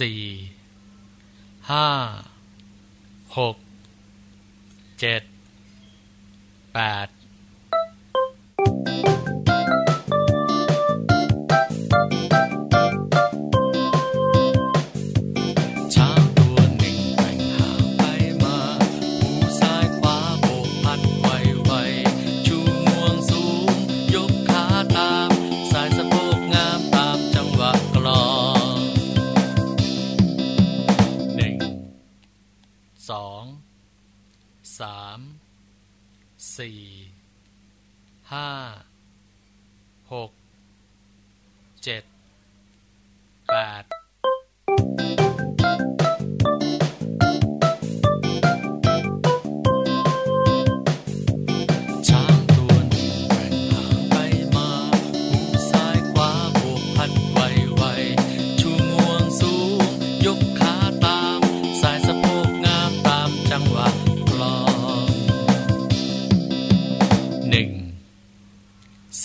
สี่ห้าหกเจ็ดแปด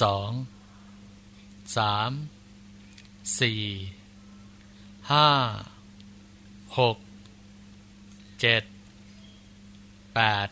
สองสามสี่ห้าหกเจ็ดแปด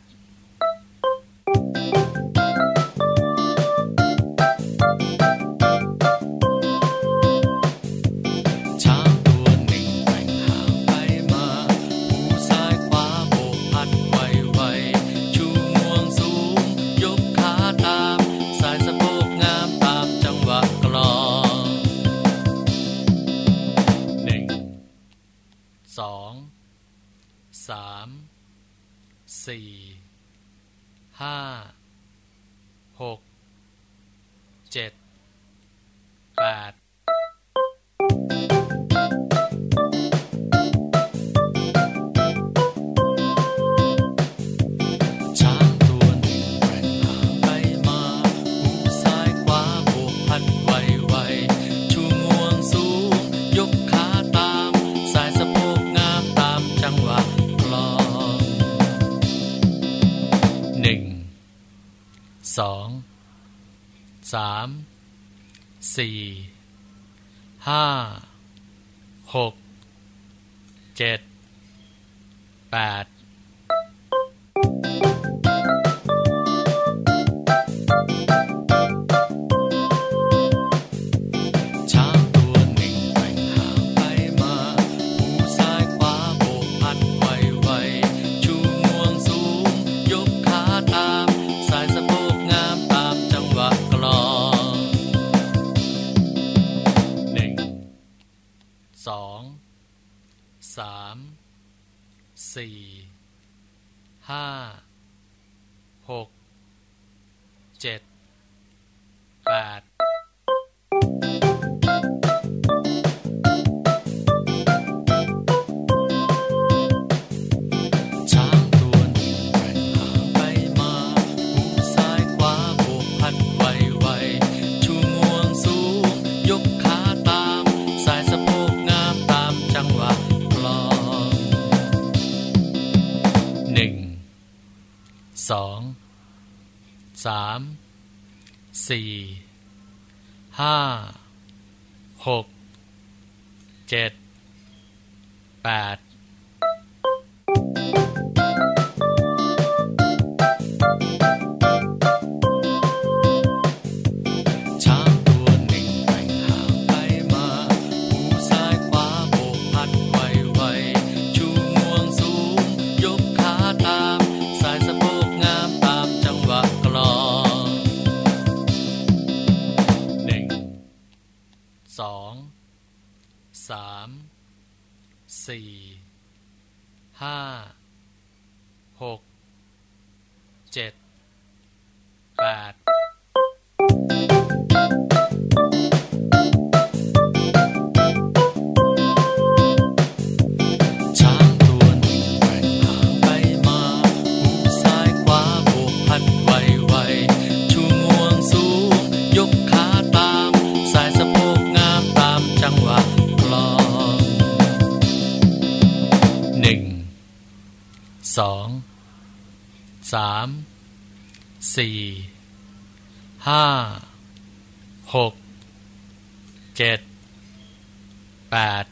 สามสี่ห้าหกเจ็ดแปด Yeah. สองสามสี่ห้าหกเจ็ดแปด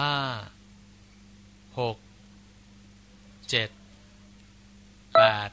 ห้าหกเจ็ดแปด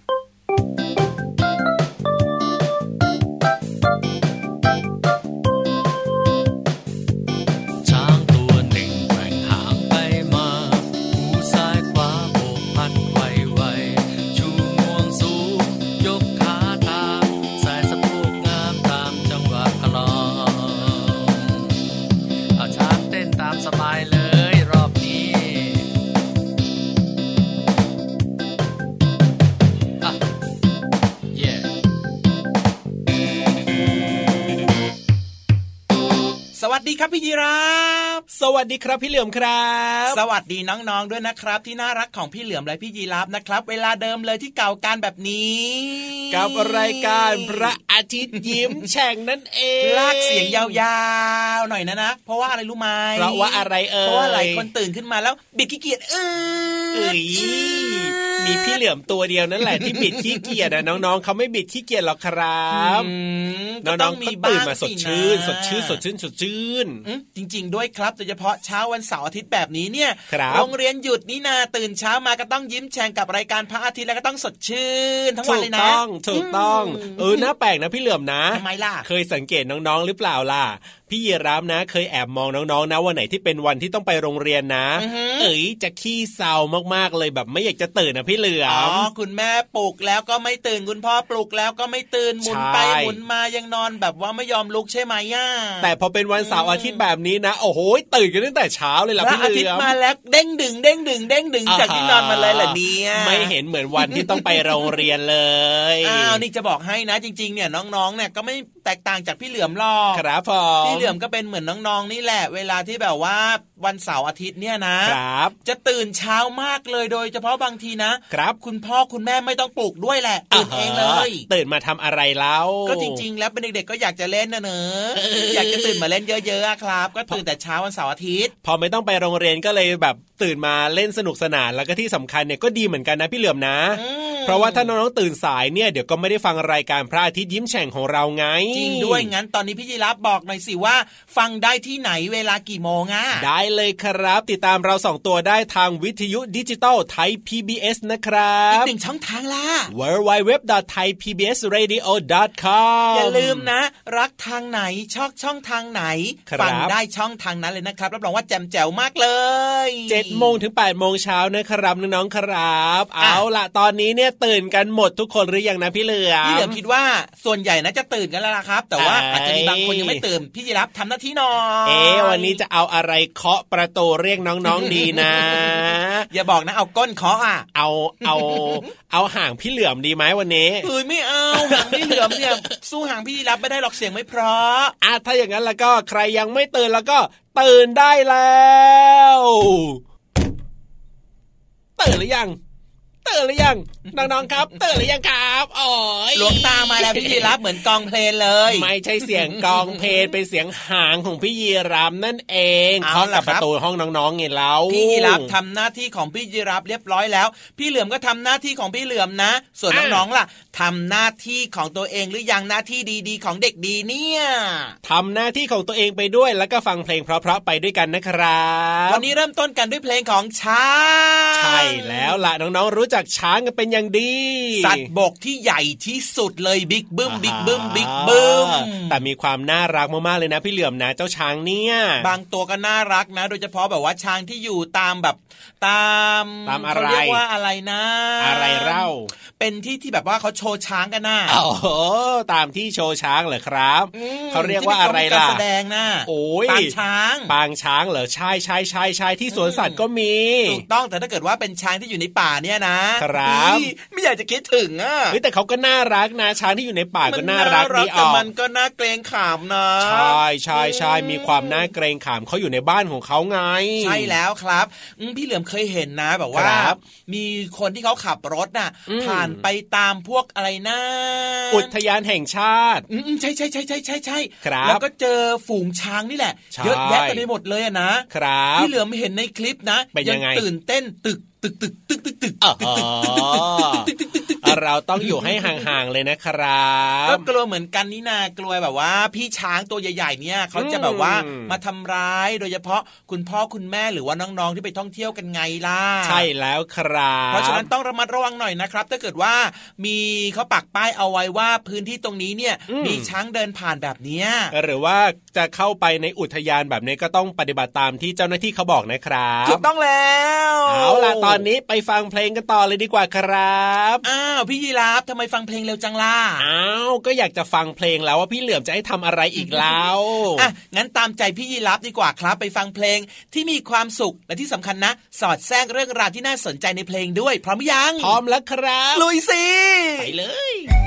วัสดีครับพี่ยีราฟสวัสดีครับพี่เหลือมครับ สวัสดีน้องๆด้วยนะครับ ที่น่ารักของพี่เหลือมและพี่ยีราฟนะครับ เวลาเดิมเลยที่เก่าการแบบนี้ กับรายการพระ อาทิตย์ยิ้มแฉ่งนั่นเองลากเสียงยาวๆหน่อยนะนะเพราะว่าอะไรรู้ไหมเพราะว่าอะไรเอ่ยเพราะว่าหลายคนตื่นขึ้นมาแล้วบิดขี้เกียจเอเอ้อยมีพี่เหลือมตัวเดียวนั่นแหละที่บิดขี้เกียจอะน้องๆเขาไม่บิดขี้เกียจหรอกครับอืมน้ต้องๆมีก็ตื่นบ้งมาสดนะชื่น สดชื่นสดชื่นสดชื่นอืมจริง ๆ ด้วยครับโดยเฉพาะเช้าวันเสาร์อาทิตย์แบบนี้เนี่ยครับโรงเรียนหยุดนี่นาตื่นเช้ามาก็ต้องยิ้มแฉ่งกับรายการพระอาทิตย์แล้วก็ต้องสดชื่น ทั้งวันถูเลกยนะต้องถูกต้องเออน่าแปลกนะพี่เหลือมนะทำไมล่ะ เคยสังเกตน้องๆหรือเปล่าล่ะพี่ยีรามนะ เคยแอบมองน้องๆนะวันไหนที่เป็นวันที่ต้องไปโรงเรียนนะอือฮึเอ๋ยจะขี้เศร้ามากๆเลยแบบไม่อยากจะตื่นนะพี่เหลืออ๋อมคุณแม่ปลุกแล้วก็ไม่ตื่นคุณพ่อปลุกแล้วก็ไม่ตื่นหมุนไปใช่หมุนมายังนอนแบบว่าไม่ยอมลุกใช่ไหมย่าแต่พอเป็นวันเสาร์อาทิตย์แบบนี้นะ โอ้โหตื่นกันตั้งแต่เช้าเลยล่ะพระพี่อาเหทิตลือย์มมาแล้วเด้งดึงเด้งดึงเด้งดึงจากที่นอนมาเลยเหรอเนี่ยไม่เห็นเหมือนวันที่ต้องไปโรงเรียนเลยอ้าวนี่จะบอกให้นะจริง ๆ เนี่ยน้องๆเนี่ยก็ไม่แตกต่างจากพี่เหลือมหรอกครับผมพี่เหลือมก็เป็นเหมือนน้องๆนี่แหละ เวลาที่แบบว่าวันเสาร์อาทิตย์เนี่ยนะครับจะตื่นเช้ามากเลยโดยเฉพาะบางทีนะครับคุณพ่อคุณแม่ไม่ต้องปลุกด้วยแหละตื่นเองเลย ตื่นมาทำอะไรแล้วก็จริง ๆ แล้วเป็นเด็กๆก็อยากจะเล่นนะเนอะอยากจะตื่นมาเล่นเยอะๆอะครับ ก็ตื่นแต่เช้าวันเสาร์อาทิตย์ พอไม่ต้องไปโรงเรียนก็เลยแบบตื่นมาเล่นสนุกสนานแล้วก็ที่สำคัญเนี่ยก็ดีเหมือนกันนะพี่เหลือมนะอืมเพราะว่าถ้าน้องๆตื่นสายเนี่ยเดี๋ยวก็ไม่ได้ฟังรายการพระอาทิตย์ยิ้มแฉ่งของเราไง จริงด้วยงั้นตอนนี้พี่ยีรับบอกหน่อยสิว่าฟังได้ที่ไหนเวลากี่โมงอะได้เลยครับ ติดตามเราสองตัวได้ทางวิทยุดิจิตอลไทย PBS นะครัอีกบหนึ่งช่องทางล่ะ w w w t h a i p b s r a d i o c o m อย่าลืมนะ รักทางไหนชอบช่องทางไหนครับฟัได้ช่องทางนั้นเลยนะครับรับรองว่าแจ่มแจ๋วมากเลยเจ็ดโมงถึง8ปดโมงเช้านะครับน้องๆครับอะเอาล่ะตอนนี้เนี่ยตื่นกันหมดทุกคนหรือยังนะพี่เหลือมพี่เหลือมคิดว่าส่วนใหญ่น่าจะตื่นกันแล้วล่ะครับ แต่ว่าเอ้ยอาจจะมีบางคนยังไม่ตื่นพี่ยีรับทำหน้าที่หน่อยเอ๊ะวันนี้จะเอาอะไรเคาะประตูเรียกน้องๆดีนะ อย่าบอกนะเอาก้นเคาะอะ เอาเอาเอาห่างพี่เหลือมดีไหมวันนี้เฮ้ยไม่เอาหางพี่เหลือมเนี่ยสู้หางพี่ยีรับไม่ได้หรอกเสียงไม่เพราะอะถ้าอย่างนั้นแล้วก็ใครยังไม่ตื่นแล้วก็ตื่นได้แล้วตื่นหรือยัง ตื่นหรือยังน้องๆครับตื่นหรือยังครับโอ้ยหลวงตามาแล้วพี่ยีรับเหมือนกองเพลงเลย ไม่ใช่เสียงกองเพลงเป็นเสียงหางของพี่ยีรามนั่นเองเอาเคาะล่ะกับคปรับระตูห้องน้องๆไงแล้วพี่ยีรับทำหน้าที่ของพี่ยีรับเรียบร้อยแล้ว พี่เหลือมก็ทำหน้าที่ของพี่เหลือมนะ ส่วนน้องๆล่ะทำหน้าที่ของตัวเองหรือยังหน้าที่ดีๆ ของเด็กดีเนี่ยทำหน้าที่ของตัวเองไปด้วยแล้วก็ฟังเพลงเพราะๆไปด้วยกันนะครับ วันนี้เริ่มต้นกันด้วยเพลงของช้างใช่แล้วล่ะน้องๆรู้จักช้างกันเป็นอย่างดี สัตว์บกที่ใหญ่ที่สุดเลยบิ๊กบึ้มบิ๊กบึ้มบิ๊กบึ้มแต่มีความน่ารักมากๆเลยนะ พี่เหลือมนะเจ้าช้างเนี่ย บางตัวก็น่ารักนะ โดยเฉพาะแบบว่าช้างที่อยู่ตามแบบตามตามอะไรเขาเรียกว่าอะไรนะ อะไรเล่าเป็นที่ที่แบบว่าเขาโชว์ช้างกันน่ะโอ้โหตามที่โชว์ช้างเหรอครับอืมเขาเรียกว่าอะไรที่มีการล่ะแสดงน่ะโอ้ยปางช้างปางช้างเหรอใช่ใช่ใช่ใช่ที่สวนสัตว์ก็มีถูกต้องแต่ถ้าเกิดว่าเป็นช้างที่อยู่ในป่าเนี่ยนะครับอุ๊ยไม่อยากจะคิดถึงอะเฮ้ยแต่เขาก็น่ารักนะช้างที่อยู่ในป่าก็น่ารักดีอแต่อกมันก็น่าเกรงขามนะ ใช่ใช่ใช่มีความน่าเกรงขามเขาอยู่ในบ้านของเขาไง ใช่แล้วครับอืมพี่เหลือมเคยเห็นนะแบบว่าครับมีคนที่เขาขับรถน่ะอืมผ่านไปตามพวกอะไรนะอุทยานแห่งชาติอืมใช่ใช่ใช่ใช่ใช่ใช่ครับแล้วก็เจอฝูงช้างนี่แหละใช่เยอะแยะไปหมดเลยอะนะครับพี่เหลือมเห็นในคลิปนะเป็นยังไงตื่นเต้นตึกตึกตึกตึกตึกตึกตึกตึกตึกตึกตึกตึกตึกตึกตึกเราต้องอยู่ให้ห่างๆเลยนะครับก็กลัวเหมือนกันนี่นากลัวแบบว่า พี่ช้างตัวใหญ่ๆเนี่ยเขาจะแบบว่ามาทำร้ายโดยเฉพาะคุณพ่อคุณแม่หรือว่าน้องๆที่ไปท่องเที่ยวกันไงล่ะใช่แล้วครับเพราะฉะนั้นต้องระมัดระวังหน่อยนะครับ ถ้าเกิดว่ามีเขาปักป้ายเอาไว้ว่าพื้นที่ตรงนี้เนี่ยมีช้างเดินผ่านแบบนี้หรือว่าจะเข้าไปในอุทยานแบบนี้ก็ต้องปฏิบัติตามที่เจ้าหน้าที่เขาบอกนะครับถูกต้องแล้วเอาล่ะตอนนี้ไปฟังเพลงกันต่อเลยดีกว่าครับอ้าวพี่ยีราฟทำไมฟังเพลงเร็วจังล่ะอ้าวก็อยากจะฟังเพลงแล้วว่าพี่เหลือมจะให้ทำอะไรอีกแล้วอะงั้นตามใจพี่ยีรับดีกว่าครับ ไปฟังเพลงที่มีความสุขและที่สำคัญนะ สอดแทรกเรื่องราวที่น่าสนใจในเพลงด้วยพร้อมหรือยังพร้อมแล้วครับ ลุยสิไปเลย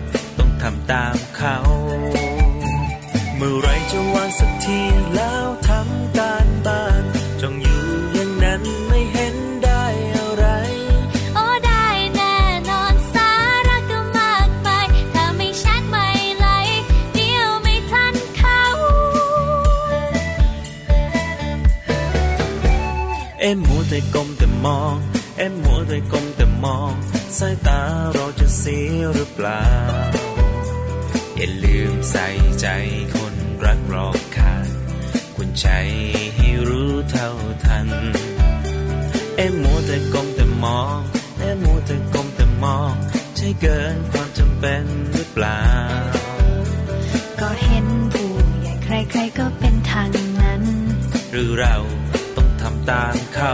ทำตามเขา เมื่อไรจะวางสักทีแล้วทำการบ้านจ้องอยู่อย่างนั้นไม่เห็นได้อะไร โอ้ได้แน่นอนสาระก็มากมายถ้าไม่ชัดไม่ไหล เดียวไม่ทันเขา เอ็มมัวแต่ก้มแต่มอง เอ็มมัวแต่ก้มแต่มอง สายตาเราจะเสียหรือเปล่า อย่าลืมใส่ใจคนรักรอบค่างคุณใจให้รู้เท่าทัน เอ็มมัวแต่ก้มแต่มอง เอ็มมัวแต่ก้มแต่มอง ใช่เกินความจำเป็นหรือเปล่า ก็เห็นผู้ใหญ่ใครๆก็เป็นทางนั้น หรือเราต้องทำตามเขา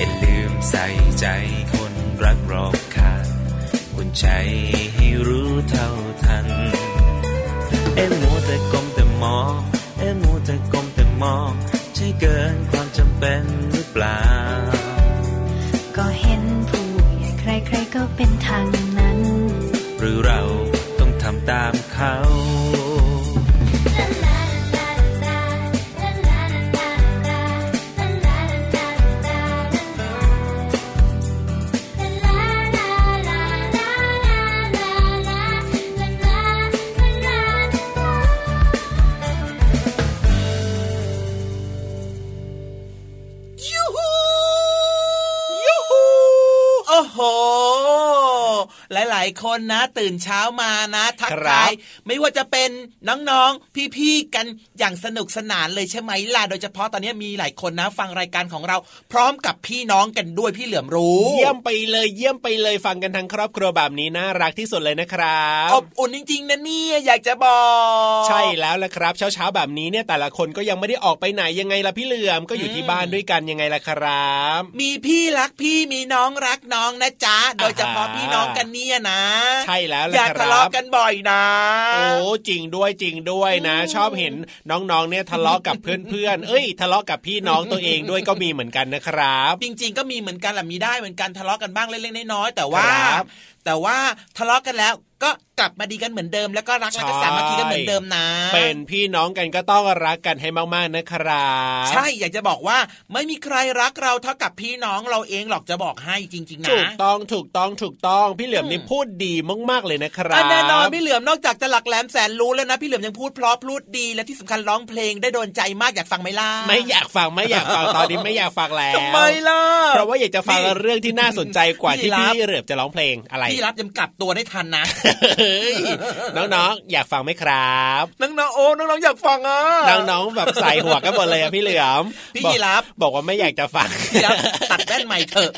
อย่าลืมใส่ใจคนรักรอบค่างคุณใจให้รู้เท่าทัน เอ็มมัวแต่กลมแต่มอง เอ็มมัวแต่กลมแต่มอง ใช่เกินความจำเป็นหรือเปล่า ก็เห็นผู้ใหญ่ใครๆก็เป็นทางายๆ คนนะ ตื่นเช้ามานะทักครับทายไม่ว่าจะเป็นน้องๆพี่ๆกันอย่างสนุกสนานเลยใช่ไหมล่ะโดยเฉพาะตอนนี้มีหลายคนนะ ฟังรายการของเรา พร้อมกับพี่น้องกันด้วยพี่เหลือมรู้ เยี่ยมไปเลยเยี่ยมไปเลยฟังกันทั้งครอบครัวแบบนี้น่ารักที่สุดเลยนะครับอบอุ่นจริงๆนะเนี่ยอยากจะบอก ใช่แล้วละครับ เช้าเช้าๆแบบนี้เนี่ยแต่ละคนก็ยังไม่ได้ออกไปไหนยังไงล่ะพี่เหลือมก็อยู่ที่บ้านด้วยกันยังไงล่ะครับ มีพี่รักพี่มีน้องรักน้องนะจ๊ะโดยเฉพาะพี่น้องกันเนี่ยนะใช่แล้วอละย่าคทะรัเลาะบกันบ่อยนะ โอ้จริงด้วยจริงด้วยนะ ชอบเห็นน้องๆเนี่ยทะเลาะกับเพื่อนๆเอ้ย ทะเลาะกับพี่น้องตัวเองด้วยก็มีเหมือนกันนะครับ จริง ๆ ก็มีเหมือนกันแหละมีได้เหมือนกันทะเลาะกันบ้างเล็กๆน้อยๆแต่ว่าครับแต่ว่าทะเลาะกันแล้ว ก็กลับมาดีกันเหมือนเดิมแล้วก็รักแล้วก็สามัคคีกันเหมือนเดิมนะ เป็นพี่น้องกันก็ต้องรักกันให้มากๆนะครับใช่อยากจะบอกว่าไม่มีใครรักเราเท่ากับพี่น้องเราเองหรอกจะบอกให้จริง ๆ นะถูกต้องถูกต้องถูกต้องพี่เหลือมนี่พูดดีมากๆเลยนะครัอะบแน่นอนพี่เหลือมนอกจากจะหลักแหลมแสนรู้แล้วนะพี่เหลือมยังพูดเพราะพูดดีและที่สำคัญร้องเพลงได้โดนใจมากอยากฟังไหมล่ะไม่อยากฟังไม่อยากฟังตอนนี้ไม่อยากฟังแล้วทำไมล่ะเพราะว่าอยากจะฟังนี่เรื่องที่น่าสนใจกว่าพี่ที่รับพี่เหลือมจะร้องเพลงอะไรพี่รับยังกลับตัวได้ทันนะเฮ้ยน้องๆ อยากฟังไหมครับ น้องๆ โอ้ น้องๆ อยากฟังอะ น้องๆ แบบใส่หัวกันหมดเลยอะพี่เหลือม พี่บอกยีรับบอกว่าไม่อยากจะฟังพี่รับตัดแว่นใหม่เถอะ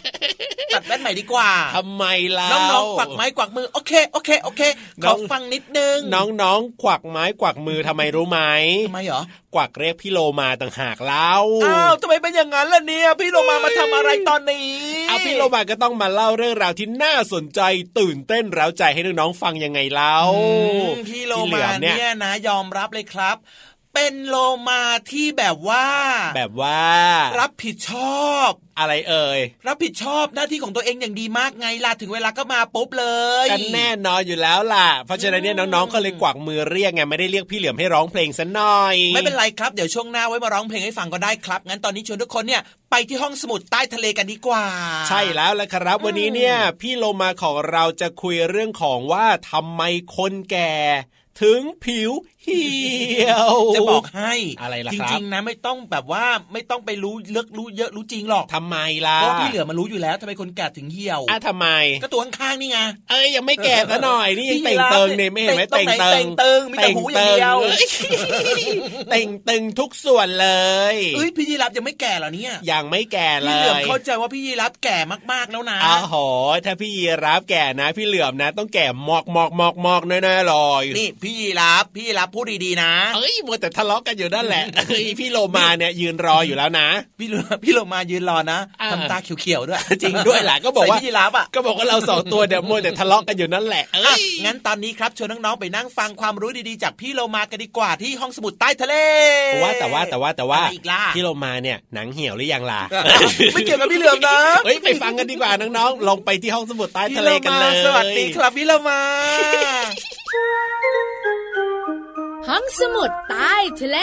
ตัดแว่นใหม่ดีกว่าทำไมล่ะ น้องๆ กวักไม้กวักมือ โอเค โอเค โอเคน้ขอองฟังนิดนึง น้องๆ กวักไม้กวักมือทำไมรู้ไหมทำไมเหรอ กวักเรียกพี่โลมาต่างหากเล่า อ้าวทำไมเป็นอย่างนั้นล่ะเนี่ย พี่โลมามาทำอะไรตอนนี้ เอาพี่โลมาก็ต้องมาเล่าเรื่องราวที่น่าสนใจตื่นเต้นเร้าใจให้น้องๆฟังยังไงเล่าอืมพี่โลเหลืมาอเนี่ยเนี่ยนะยอมรับเลยครับ เป็นโลมาที่แบบว่า แบบว่า รับผิดชอบอะไรเอ่ยรับผิดชอบหน้าที่ของตัวเองอย่างดีมากไงล่ะถึงเวลาก็มาปุ๊บเลยกันแน่นอนอยู่แล้วล่ะ เพราะฉะนั้นเนี่ยน้องๆก็เลยกวักมือเรียกไงไม่ได้เรียกพี่เหลือมให้ร้องเพลงซะหน่อย ไม่เป็นไรครับเดี๋ยวช่วงหน้าไว้มาร้องเพลงให้ฟังก็ได้ครับ งั้นตอนนี้ชวนทุกคนเนี่ยไปที่ห้องสมุดใต้ทะเลกันดีกว่า ใช่แล้วละครับ วันนี้เนี่ย พี่โลมาของเราจะคุยเรื่องของว่าทำไมคนแก่ ถึงผิว เหี่ยวจะบอกให้อะไรล่ะจครับริงๆนะไม่ต้องแบบว่าไม่ต้องไปรู้เลือกรู้เยอะรู้จริงหรอกทำไมล่ะเพราะว่าพี่เหลือมารู้อยู่แล้วทำไมคนแก่ถึงเหี่ยวอะทำไม ก็ตัวข้างๆนี่ไงเอ้ยยังไม่แก่ซะหน่อยนี่ยังพี่เต่งรับเติงเนี่ยไม่เห็นไหมเต่เต่งงตรเติงไหนเต่งตึงมีแต่หูอย่างเดียวอ้เต่งตึงทุกส่วนเลยเอ้ยพี่ยีรับยังไม่แก่เหรอเนี่ยยังไม่แก่เลพี่เหลือมยเข้าใจว่าพี่ยีรับแก่มากๆแล้วนะอ้าวโหถ้าพี่ยีรับแก่นะ พี่เหลือมนะ ต้องแก่มอกมอกมอกมอกแน่ๆเลยนี่พี่ยีรับพี่ยีรับพูดดีๆนะเอ้ยมัวแต่ทะเลาะกันอยู่นั่นแหละเฮ้ยพี่โลมาเนี่ยยืนรออยู่แล้วนะ พี่เหลือพี่โลมายืนรอนะอ่าทำตาเขียวๆด้วย จริงด้วยแหละก็บอกว่าใส่พี่ยีรับอะก็บอกว่าเราสองตัวเดี๋ยวมัวแต่ทะเลาะกันอยู่นั่นแหละเอ้อะยงั้นตอนนี้ครับชวนน้องๆไปนั่งฟังความรู้ดีๆ จากพี่โลมากันดีกว่าที่ห้องสมุดใต้ทะเลว่าแต่ว่าแต่ว่าแต่ว่าอะไรอีกล่ะพี่โลมาเนี่ยหนังเหี่ยวหรือยังล่ะไม่เกี่ยวกับพี่เหลือมนะเฮ้ยไปฟังกันดีกว่าน้องๆลงไปที่ห้องสมุดใต้พี่ทะโลเลกันมาเลยสวัสดีครับพี่โลมา ห้องสมุดใต้ทะเล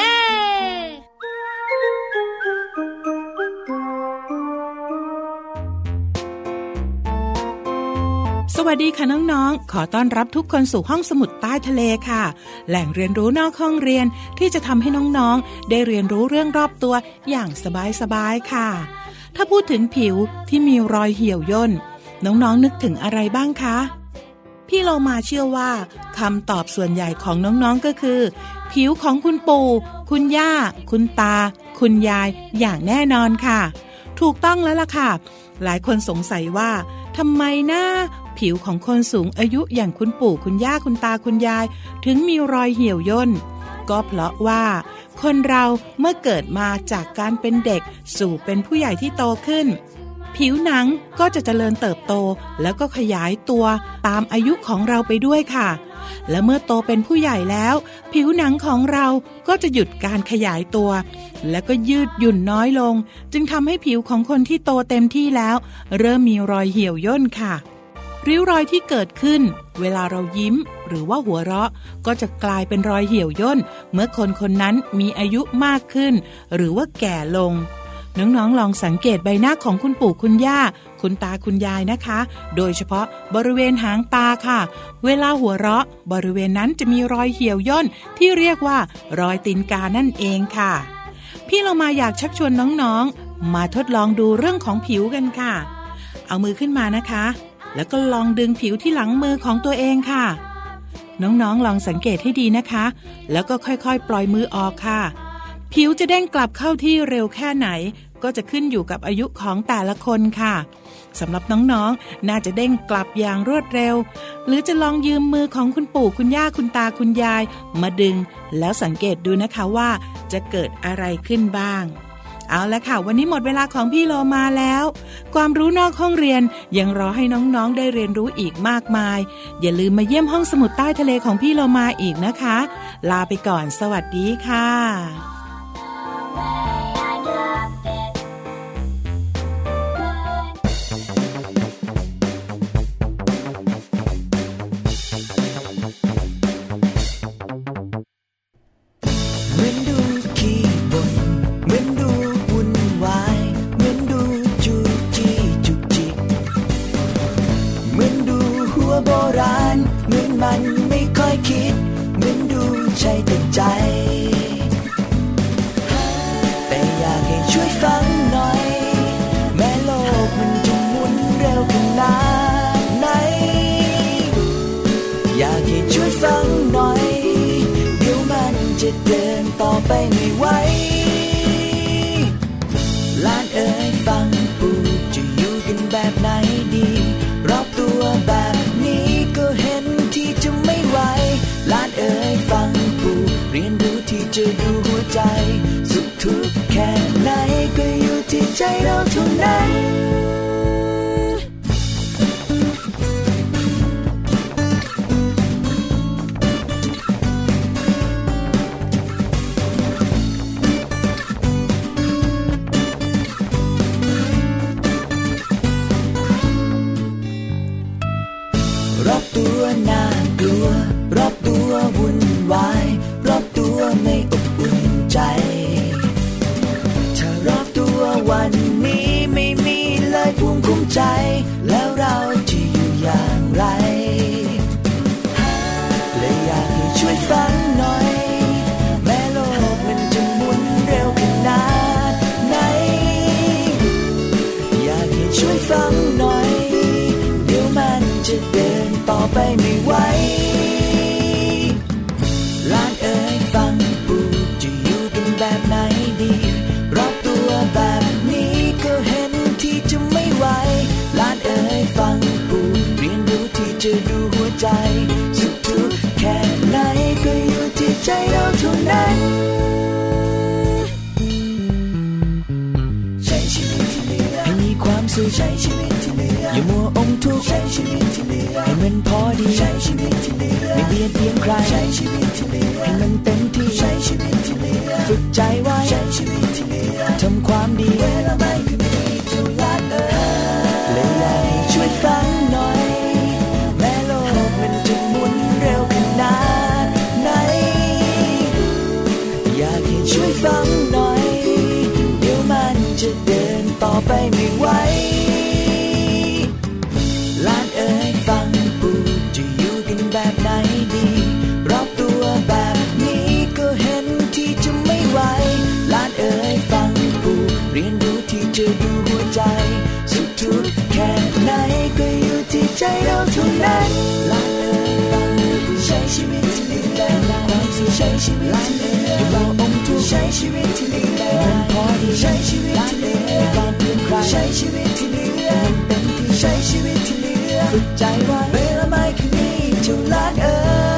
สวัสดีค่ะน้องๆ ขอต้อนรับทุกคนสู่ห้องสมุดใต้ทะเลค่ะ แหล่งเรียนรู้นอกห้องเรียนที่จะทำให้น้องๆ ได้เรียนรู้เรื่องรอบตัวอย่างสบายๆ ค่ะ ถ้าพูดถึงผิวที่มีรอยเหี่ยวย่น น้องๆนึกถึงอะไรบ้างคะ พี่โลมาเชื่อว่าคำตอบส่วนใหญ่ของน้องๆก็คือ ผิวของคุณปู่ คุณย่า คุณตา คุณยาย อย่างแน่นอนค่ะ ถูกต้องแล้วล่ะค่ะ หลายคนสงสัยว่าทำไมหน้าผิวของคนสูงอายุอย่างคุณปู่คุณย่าคุณตาคุณยาย ถึงมีรอยเหี่ยวย่น ก็เพราะว่า คนเราเมื่อเกิดมาจากการเป็นเด็กสู่เป็นผู้ใหญ่ที่โตขึ้น ผิวหนังก็จะเจริญเติบโต แล้วก็ขยายตัวตามอายุของเราไปด้วยค่ะ และเมื่อโตเป็นผู้ใหญ่แล้ว ผิวหนังของเราก็จะหยุดการขยายตัว และก็ยืดหยุ่นน้อยลง จึงทำให้ผิวของคนที่โตเต็มที่แล้ว เริ่มมีรอยเหี่ยวย่นค่ะริ้วรอยที่เกิดขึ้น เวลาเรายิ้ม หรือว่าหัวเราะ ก็จะกลายเป็นรอยเหี่ยวย่น เมื่อคนคนนั้นมีอายุมากขึ้น หรือว่าแก่ลง น้องๆลองสังเกตใบหน้าของคุณปู่คุณย่า คุณตาคุณยายนะคะ โดยเฉพาะบริเวณหางตาค่ะ เวลาหัวเราะ บริเวณนั้นจะมีรอยเหี่ยวย่นที่เรียกว่ารอยตีนกานั่นเองค่ะ พี่เรามาอยากชักชวนน้องๆ มาทดลองดูเรื่องของผิวกันค่ะ เอามือขึ้นมานะคะ แล้วก็ลองดึงผิวที่หลังมือของตัวเองค่ะ น้องๆลองสังเกตให้ดีนะคะ แล้วก็ค่อยๆ ปล่อยมือออกค่ะ ผิวจะเด้งกลับเข้าที่เร็วแค่ไหน ก็จะขึ้นอยู่กับอายุของแต่ละคนค่ะสำหรับน้องๆน่าจะเด้งกลับอย่างรวดเร็ว หรือจะลองยืมมือของคุณปู่คุณย่าคุณตาคุณยาย มาดึง แล้วสังเกตดูนะคะว่าจะเกิดอะไรขึ้นบ้างเอาละค่ะ วันนี้หมดเวลาของพี่โลมาแล้ว ความรู้นอกห้องเรียนยังรอให้น้องๆได้เรียนรู้อีกมากมาย อย่าลืมมาเยี่ยมห้องสมุดใต้ทะเลของพี่โลมาอีกนะคะ ลาไปก่อนสวัสดีค่ะ มือนดูขี้บ่นเหมือนดูวุ่นวายเหมือนดูจูจี้จุกจิกเหมือนดูหัวโบราณเหมือนมันไม่ค่อยคิด เหมือนดูใช่แต่ใจ ช่วยฟังหน่อย แม้โลกมันจะหมุนเร็วขนาดไหน อยากให้ช่วยฟังหน่อย เดี๋ยวมันจะเดินต่อไปไม่ไหวหลานเอ๋ยฟังปู่จะอยู่กันแบบไหนดี รอบตัวแบบนี้ก็เห็นที่จะไม่ไหวหลานเอ๋ยฟังปู่เรียนรู้ที่จะดูหัวใจ สุขทุกข์ แค่ไหนก็อยู่ที่ใจเราเท่านั้น จะดูหัวใจ สุดทุกข์แค่ไหนก็อยู่ที่ใจเราเท่านั้นใช้ชีวิตที่เหลือให้มีความสุขใช้ชีวิตที่เหลืออย่ามัวอมทุกข์ใช้ชีวิต ไปไม่ไหวลานเอ๋ยฟังปู่จะอยู่กันแบบไหนดี รอบตัวแบบนี้ก็เห็นที่จะไม่ไหวลานเอ๋ยฟังปู่เรียนรู้ที่จะดูหัวใจ สุขทุกข์แค่ไหนก็อยู่ที่ใจเราเท่านั้นลานเอ๋ยฟังปู่ใช้ชีวิตที่เหลือความสุขใช้ชีวิตที่เหลืออย่าเราอมทุกข์ใช้ชีวิตที่เหลือ ใช้ชีวิตที่เหลือไม่การเปลี่ยนใครใช้ชีวิตที่เหลือมันเป็นที่ใช้ชีวิตที่เหลือฝึกใจไว้เวลาไม่คืนนี้จ้าหลานเอ๋ย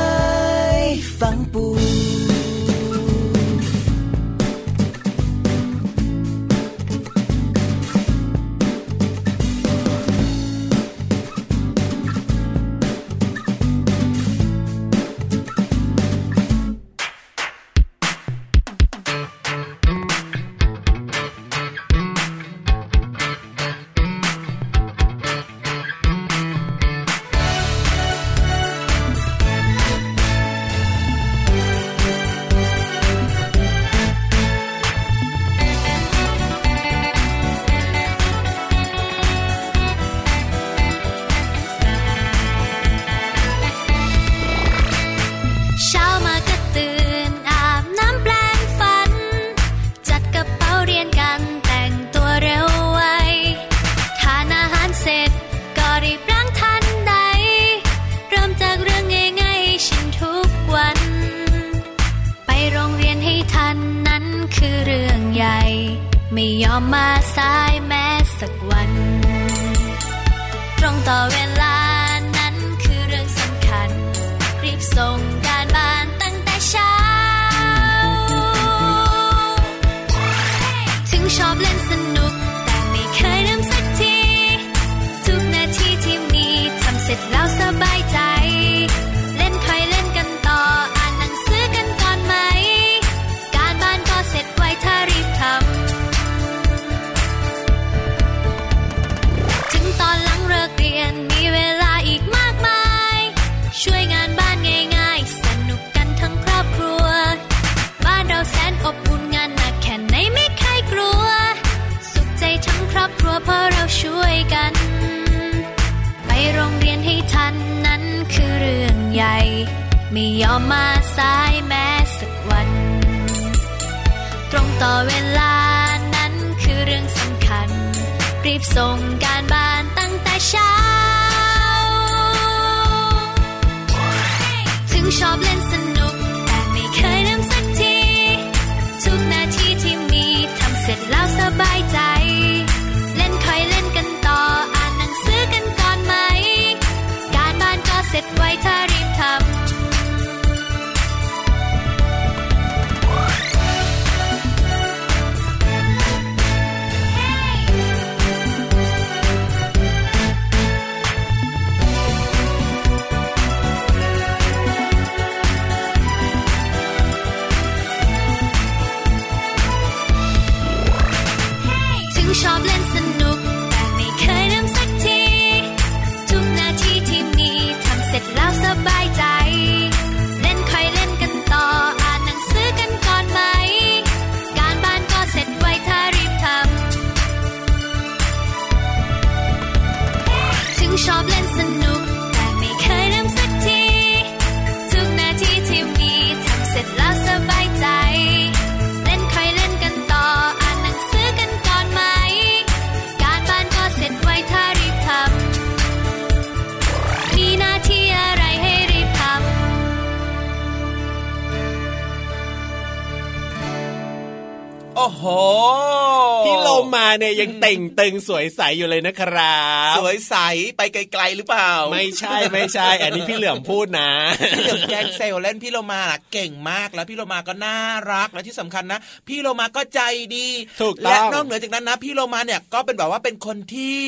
ต่งตึงสวยใสอยู่เลยนะครับ สวยใสไปไกลๆหรือเปล่า ไม่ใช่ไม่ใช่ อันนี้พี่เหลือมพูดนะพี่เหลือมแกล้งเซลเล่นพี่โลมาน่ะเก่งมากแล้วพี่โลมาก็น่ารักและที่สำคัญนะ พี่โลมาก็ใจดีถูกต้องและนอกเหนือจากนั้นนะ พี่โลมาเนี่ยก็เป็นแบบว่าเป็นคนที่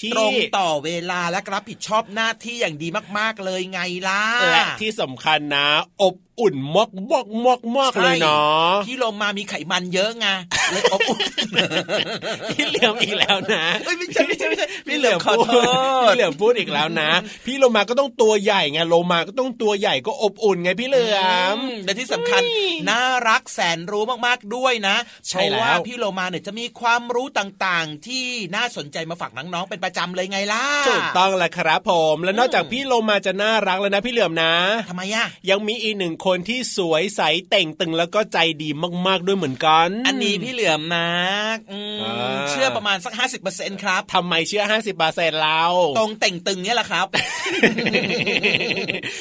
ที่ตรงต่อเวลาและรับผิดชอบหน้าที่อย่างดีมากๆเลยไงล่ะและที่สำคัญนะ อบ อุ่นมากมากมากมากๆเลยเนาะพี่โลมามีไขมันเยอะไงเลยอบอุ่นพี่เหลือมอีกแล้วนะเอ้ยไม่ใช่ไม่ใช่ไม่ใช่พี่พี่เหเหลืลืออมมขอพูโทดษพี่เหลือมพูดอีกแล้วนะ พี่โลมาก็ต้องตัวใหญ่ไงโลมาก็ต้องตัวใหญ่ก็อบอุ่นไงพี่เหลือมอืมและที่สำคัญน่ารักแสนรู้มากๆด้วยนะใช่เพราะแล้วว่าพี่โลมาเนี่ยจะมีความรู้ต่างๆ ที่น่าสนใจมาฝากน้องๆเป็นประจำเลยไงล่ะถูกต้องแหละครับผม และนอกจากพี่โลมาจะน่ารักแล้วนะ พี่เหลือมนะทำไมอะยังมีอีกหนึ่งคนที่สวยใสเต่งตึงแล้วก็ใจดีมากๆด้วยเหมือนกัน อันนี้พี่เหลือมนะอืมอ่าเชื่อประมาณสัก 50%ครับทำไมเชื่อ 50%เราตรงเต่งตึงเนี่ยแหละครับ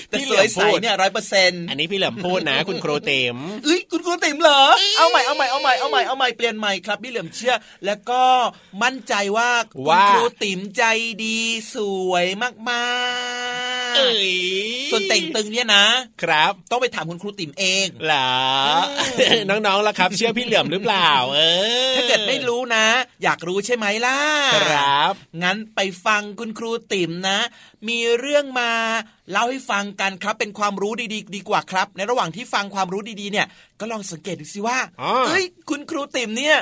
แต่พี่สเหลืวอยมใสพูดเนี่ยร้อยเปอร์เซ็นต์อันนี้พี่เหลือมพูดนะ คุณครูเต็มเอ้ยคุณครูติ๋มเหรอเอาใหม่เอาใหม่เอาใหม่เอาใหม่เอาใหม่เปลี่ยนใหม่ครับพี่เหลือมเชื่อ แล้วก็มั่นใจว่าคุณว่าครูติ๋มใจดีสวยมากๆเอ้ย ส่วนเต่งตึงเนี่ยนะครับ ต้องไปถามคุณครูติ๋มเองเหรอน้องๆล่ะครับ เชื่อพี่เหลือมหรือเปล่า เออ ถ้าเกิดไม่รู้นะ อยากรู้ใช่ไหมล่ะครับ งั้นไปฟังคุณครูติ๋มนะ มีเรื่องมาเล่าให้ฟังกันครับเป็นความรู้ดีๆ ดีกว่าครับ ในระหว่างที่ฟังความรู้ดีๆ เนี่ย ก็ลองสังเกตดูสิว่าอ๋อเอ้ยคุณครูติ๋มเนี่ย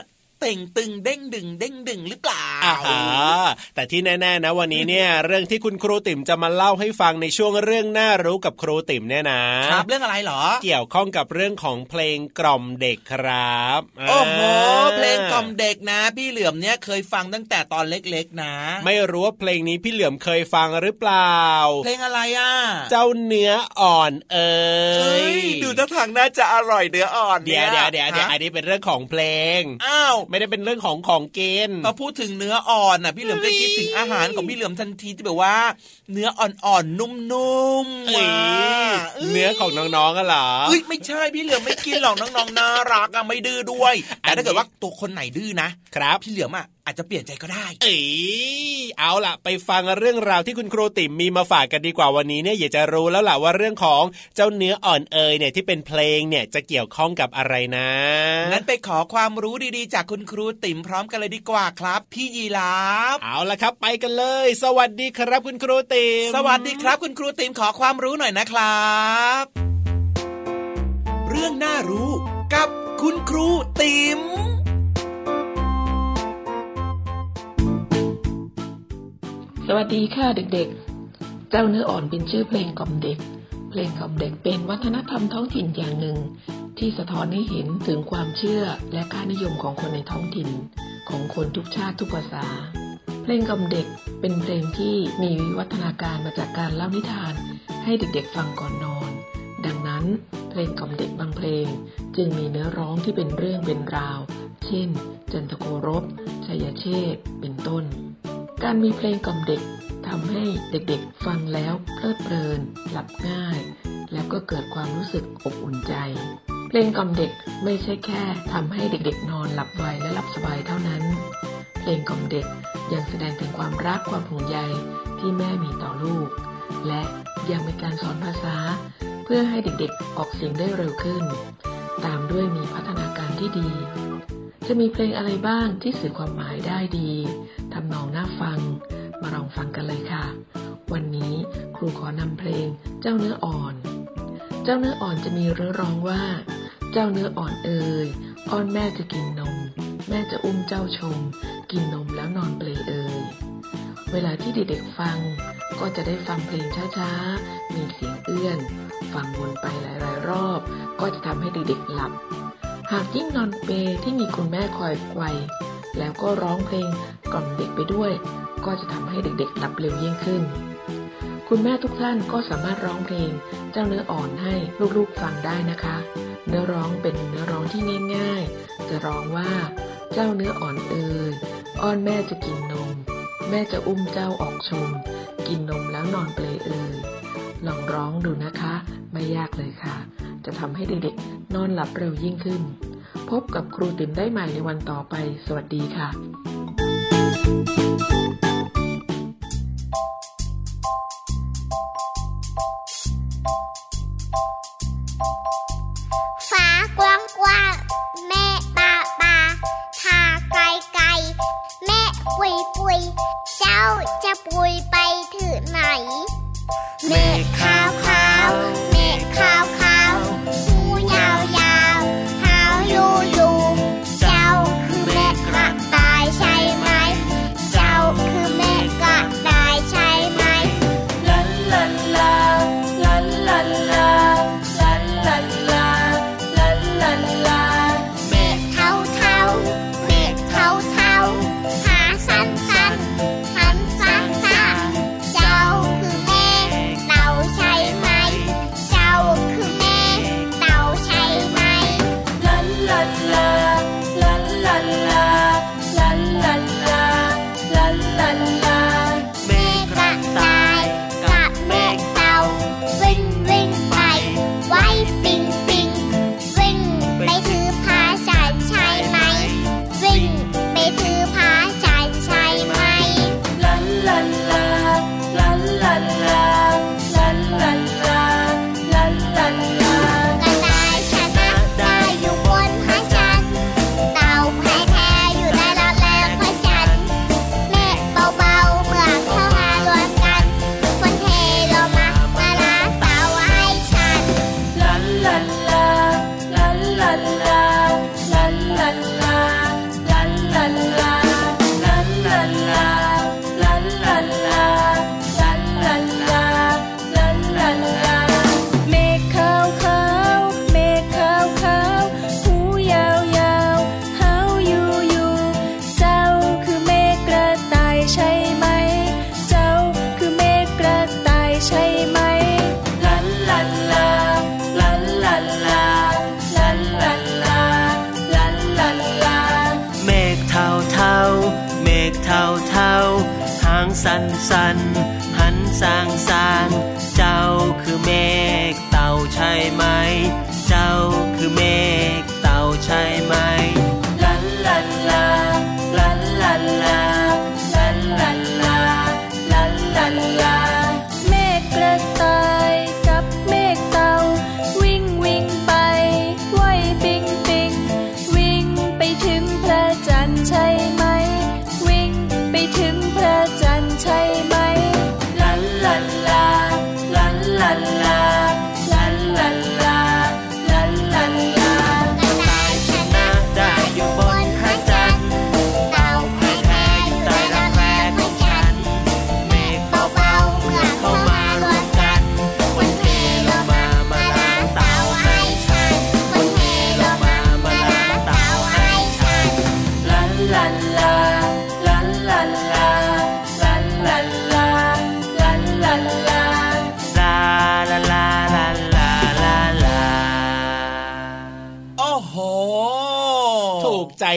เต่งตึงเด้งดึงเด้งดึงหรือเปล่าอ่าฮะแต่ที่แน่ ๆ นะวันนี้เนี่ย เรื่องที่คุณครูติ๋มจะมาเล่าให้ฟังในช่วงเรื่องน่ารู้กับครูติ๋มเนี่ยนะครับเรื่องอะไรเหรอ เกี่ยวข้องกับเรื่องของเพลงกล่อมเด็กครับโอ้โหาเพลงกล่อมเด็กนะ พี่เหลือมเนี่ยเคยฟังตั้งแต่ตอนเล็กๆนะ ไม่รู้ว่าเพลงนี้พี่เหลือมเคยฟังหรือเปล่า เพลงอะไรอะ เจ้าเนื้ออ่อนเอ๋เอ้ยยดูท่าทางน่าจะอร่อยเนื้ออ่อนเดี๋ยวเดี๋ยวเดี๋ยวเดี๋ยวฮะอันนี้เป็นเรื่องของเพลงอ้าวไม่ได้เป็นเรื่องของของเกณฑ์พอพูดถึงเนื้ออ่อนน่ะพี่เหลือมก็คิดถึงอาหารของพี่เหลือมทันทีที่แบบว่า เนื้ออ่อนๆนุ่มๆเอ้ยว่ะเนื้อของน้องๆกันเหรอเอ้ยไม่ใช่พี่เหลือมไม่กินหรอกน้องๆน่ารักอะไม่ดื้อด้วยแต่ถ้าเกิดว่าตัวคนไหนดื้อนะครับพี่เหลือมอะ อาจจะเปลี่ยนใจก็ได้ เอ้ยเอาล่ะ ไปฟังเรื่องราวที่คุณครูติ๋มมีมาฝากกันดีกว่าวันนี้เนี่ยอยากจะรู้แล้วล่ะว่าเรื่องของเจ้าเนื้ออ่อนเอยเนี่ยที่เป็นเพลงเนี่ยจะเกี่ยวข้องกับอะไรนะงั้นไปขอความรู้ดีๆ จากคุณครูติ๋มพร้อมกันเลยดีกว่าครับ พี่ยีราฟเอาล่ะครับ ไปกันเลย สวัสดีครับคุณครูติ๋มสวัสดีครับ คุณครูติ๋มขอความรู้หน่อยนะครับ เรื่องน่ารู้กับคุณครูติ๋ม สวัสดีค่ะเด็กๆ เจ้าเนื้ออ่อนเป็นชื่อเพลงกล่อมเด็ก เพลงกล่อมเด็กเป็นวัฒนธรรมท้องถิ่นอย่างหนึ่ง ที่สะท้อนให้เห็นถึงความเชื่อและค่านิยมของคนในท้องถิ่น ของคนทุกชาติทุกภาษา เพลงกล่อมเด็กเป็นเพลงที่มีวิวัฒนาการมาจากการเล่านิทาน ให้เด็กๆฟังก่อนนอน นั้น เพลงกล่อมเด็กบางเพลง จึงมีเนื้อร้องที่เป็นเรื่องเป็นราว เช่น จันทโกรบชัยเชษเป็นต้น การมีเพลงกล่อมเด็กทำให้เด็กๆฟังแล้วเพลิดเพลิน หลับง่าย และก็เกิดความรู้สึกอบอุ่นใจ เพลงกล่อมเด็กไม่ใช่แค่ทำให้เด็กๆ นอนหลับไวและหลับสบายเท่านั้น เพลงกล่อมเด็กยังแสดงถึงความรักความห่วงใยที่แม่มีต่อลูก และยังเป็นการสอนภาษา เพื่อให้เด็กๆออกเสียงได้เร็วขึ้น ตามด้วยมีพัฒนาการที่ดี จะมีเพลงอะไรบ้างที่สื่อความหมายได้ดีทำนองน่าฟัง มาลองฟังกันเลยค่ะ วันนี้ครูขอนำเพลงเจ้าเนื้ออ่อน เจ้าเนื้ออ่อนจะมีเรื่องร้องว่า เจ้าเนื้ออ่อนเอ่ยอ้อนแม่จะกินนม แม่จะอุ้มเจ้าชม กินนมแล้วนอนเปลเอ่ยเวลาที่เด็กๆฟังก็จะได้ฟังเพลงช้าๆ มีเสียงเอื้อน ฟังวนไปหลาย ๆ รอบ ก็จะทำให้เด็กๆหลับ หากยิ่งนอนเปที่มีคุณแม่คอยไกวแล้วก็ร้องเพลงกล่อมเด็กไปด้วย ก็จะทำให้เด็กๆหลับเร็วยิ่งขึ้น คุณแม่ทุกท่านก็สามารถร้องเพลง เจ้าเนื้ออ่อนให้ลูกๆฟังได้นะคะ เนื้อร้องเป็นเนื้อร้องที่ง่าย ๆ จะร้องว่า เจ้าเนื้ออ่อนเอ่ยอ้อนแม่จะกินนม แม่จะอุ้มเจ้าออกชม กินนมแล้วนอนเปลเอ่ย ลองร้องดูนะคะ ไม่ยากเลยค่ะ จะทำให้เด็กๆ นอนหลับเร็วยิ่งขึ้น พบกับครูติ๋มได้ใหม่ในวันต่อไป สวัสดีค่ะ ฟ้ากว้างกว้างแม่ปาปาทาไกลไกลแม่ปุยปุยเจ้าจะปุยไปถึงไหน เมฆขาวขาวเมฆขาวขาว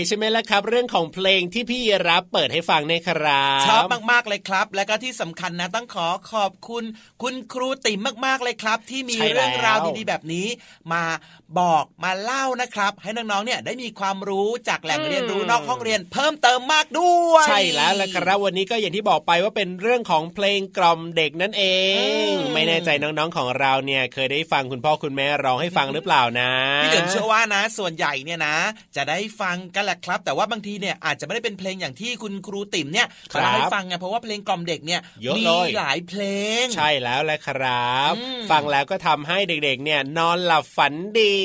ใจใช่ไหมล่ะครับ เรื่องของเพลงที่พี่รับเปิดให้ฟังเนยครับชอบมากๆเลยครับ และก็ที่สำคัญนะต้องขอขอบคุณคุณครูติ๋มมากๆเลยครับ ที่มีใช่แล้วเรื่องราวดีๆแบบนี้ มาบอกมาเล่านะครับ ให้น้องๆเนี่ยได้มีความรู้จากแหล่งเรียนรู้นอกห้องเรียน เพิ่มเติมมากด้วย ใช่แล้วละครับวันนี้ก็อย่างที่บอกไปว่าเป็นเรื่องของเพลงกล่อมเด็กนั่นเองอืมไม่แน่ใจน้องๆของเราเนี่ยเคยได้ฟังคุณพ่อคุณแม่ร้องให้ฟังหรือเปล่านะพี่เหลิมเชื่อว่านะ ส่วนใหญ่เนี่ยนะ จะได้ฟังกันแหละครับ แต่ว่าบางทีเนี่ยอาจจะไม่ได้เป็นเพลงอย่างที่คุณครูติ๋มเนี่ยครับเล่าให้ฟังไงเพราะว่าเพลงกล่อมเด็กเนี่ยเยอะมีเลยหลายเพลง ใช่แล้วแหละครับอืมฟังแล้วก็ทำให้เด็กๆ เนี่ยนอนหลับฝันดี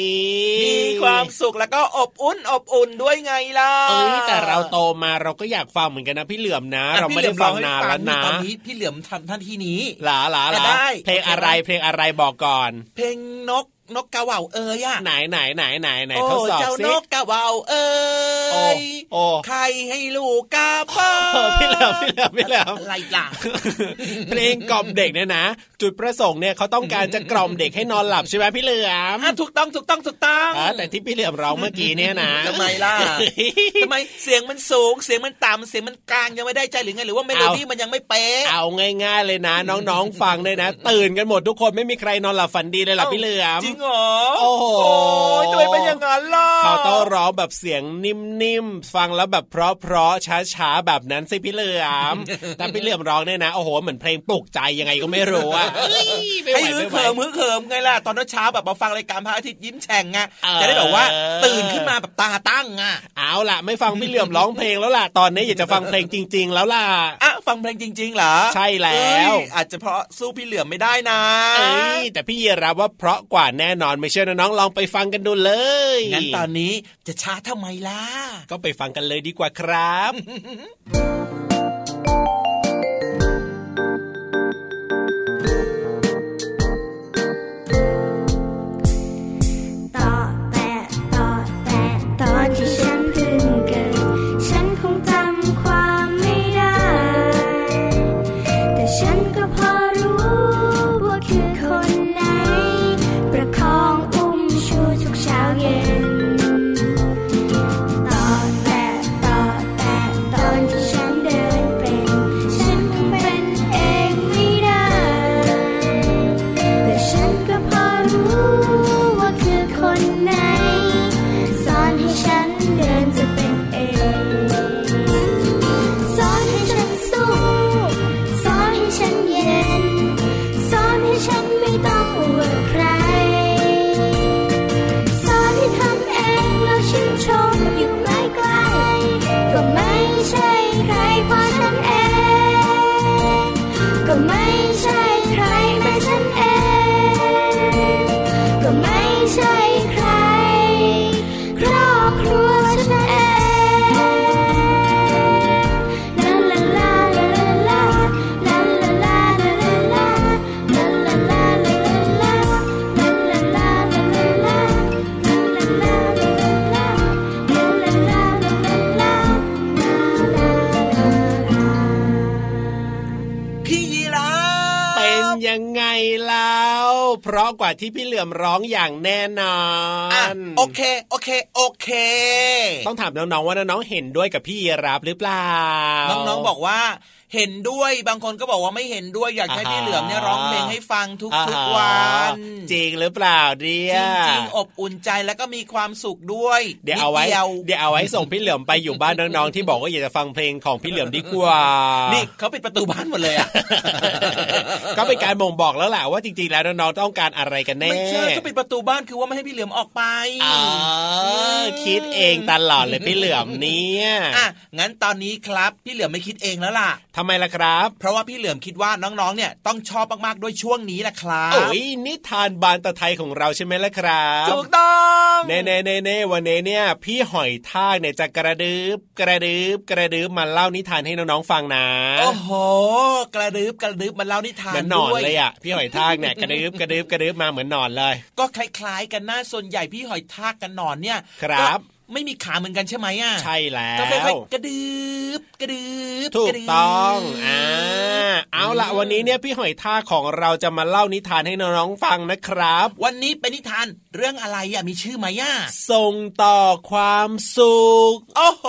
มีความสุขแล้วก็อบอุ่นอบอุ่นด้วยไงล่ะเอ้ยแต่เราโตมาเราก็อยากฟังเหมือนกันนะพี่เหลื่อมนะอะเราพี่ไม่หได้อฟังร้นานให้แล้วนะตอนนี้พี่เหลือมทำท่านที่นี้หลาหลาหลาได้เพลงอะไรเพลงอะไรบอกก่อน เพลงนกนกกะเหว่าเอ้ยอะไหนไหนไหนไหนไหนโอ้ทดสอบเจ้าสินกกะเหว่าเอ้โอ้ยโอ้ใครให้ลูกกาบ้าเออพี่เหลื่อมพี่เหลื่อมพี่เหลื่อมอะไรล่ะเพลงกล่อมเด็กเนี่ยนะ จุดประสงค์เนี่ยเขาต้องการจะกล่อมเด็กให้นอนหลับใช่ไหมพี่เหลือมอะถูกต้องถูกต้องถูกต้องอะแต่ที่พี่เหลือมร้องเมื่อกี้เนี่ยนะทำไมล่ะทำไมเสียงมันสูงเสียงมันต่ำเสียงมันกลางยังไม่ได้ใจหรือไงหรือว่าเมโลดี้มันยังไม่เป๊ะเอาง่าย ๆ เลยนะ น้องๆฟังเลยนะ ตื่นกันหมดทุกคนไม่มีใครนอนหลับฝันดีเลยล่ะพี่เหลือมจริงเหรอ โอ้โหยทำไมเป็นอย่างนั้นล่ะเขาต้องร้องแบบเสียงนิ่มๆ ฟังแล้วแบบเพราะๆ ช้าๆ แบบนั้นสิพี่เหลือมแต่พี่เหลือมร้องเนี่ยนะโอ้โหเหมือนเพลงปลุกใจยังไงก็ไม่รู้อะเอ้ยไม่ไหวให้ฮึไม่กไหวเหิมฮึกเหิมไงล่ะ ตอนเช้าแบบมาฟังรายการพระอาทิตย์ยิ้มแฉ่งไงเออจะได้แบบว่าตื่นขึ้นมาแบบตาตั้งอะเอาล่ะ ไม่ฟังพี่เหลือมร้องเพลงแล้วล่ะ ตอนนี้อยากจะฟังเพลงจริง ๆ แล้วล่ะอะฟังเพลงจริง ๆ เหรอ ใช่แล้วเอ้ยอาจจะเพราะสู้พี่เหลือมไม่ได้นะเอ้ยแต่พี่เยรับว่าเพราะกว่าแน่นอนไม่เชื่อน้องๆลองไปฟังกันดูเลยงั้นตอนนี้จะช้าทำไมล่ะก็ไปฟังกันเลยดีกว่าครับ 一 ราะกว่าที่พี่เหลื่อมร้องอย่างแน่นออะนโอเคโอเคโอเค ต้องถามน้องๆว่าน้องๆเห็นด้วยกับพี่ยีรับหรือเปล่า น้องๆบอกว่า เห็นด้วยบางคนก็บอกว่าไม่เห็นด้วยอยากให้อ่าฮะพี่เหลือมเนี่ยร้องเพลงให้ฟังทุกอ่าทุกฮะวันจริงหรือเปล่าเดียจริงๆอบอุ่นใจแล้วก็มีความสุขด้วย เดี๋ยวเอาไว้นิเดี๋ยวเอาไว้ส่งพี่เหลือมไปอยู่บ้านน้องๆที่บอกว่าอยากจะฟังเพลงของพี่เหลือมดีกว่านี่เขาปิดประตูบ้านหมดเลยอะก็เป็นการบ่งบอกแล้วแหละว่าจริงๆแล้วน้องๆต้องการอะไรกันแน่ไม่ใช่เขาปิดประตูบ้านคือว่าไม่ให้พี่เหลือมออกไปอ๋อคิดเองตลอดเลยพี่เหลือมเนี่ยอะงั้นตอนนี้ครับ พี่เหลือมไม่คิดเองแล้วล่ะทำไมล่ะครับ เพราะว่าพี่เหลือมคิดว่าน้องๆ เนี่ยต้องชอบมากๆด้วยช่วงนี้แหละครับโอ้ยนิทานบานตะไทยของเราใช่ไหมล่ะครับถูกต้องเน่เน่เน่เน่วันนี้เนี่ย พี่หอยทากเนี่ยจะกระดึบกระดึบกระดึบมาเล่านิทานให้น้องๆฟังนะโอ้โหกระดึบกระดึบมันเล่านิทานเหมือนหนอนด้วยเลยอะพี่หอยทากเนี่ยกระดึบกระดึบกระดึบมาเหมือนหนอนเลย ก็คล้ายๆ กันนะส่วนใหญ่พี่หอยทากกันหนอนเนี่ยครับก็ ไม่มีขาเหมือนกันใช่ไหมอะใช่แล้ก็ค่วอยๆกระดึบกระดึบถูกกระดึบต้องอ่าเอาละวันนี้เนี่ยพี่หอยทากของเราจะมาเล่านิทานให้น้องๆฟังนะครับ วันนี้เป็นนิทานเรื่องอะไรอะมีชื่อไหมอะส่งต่อความสุขโอ้โห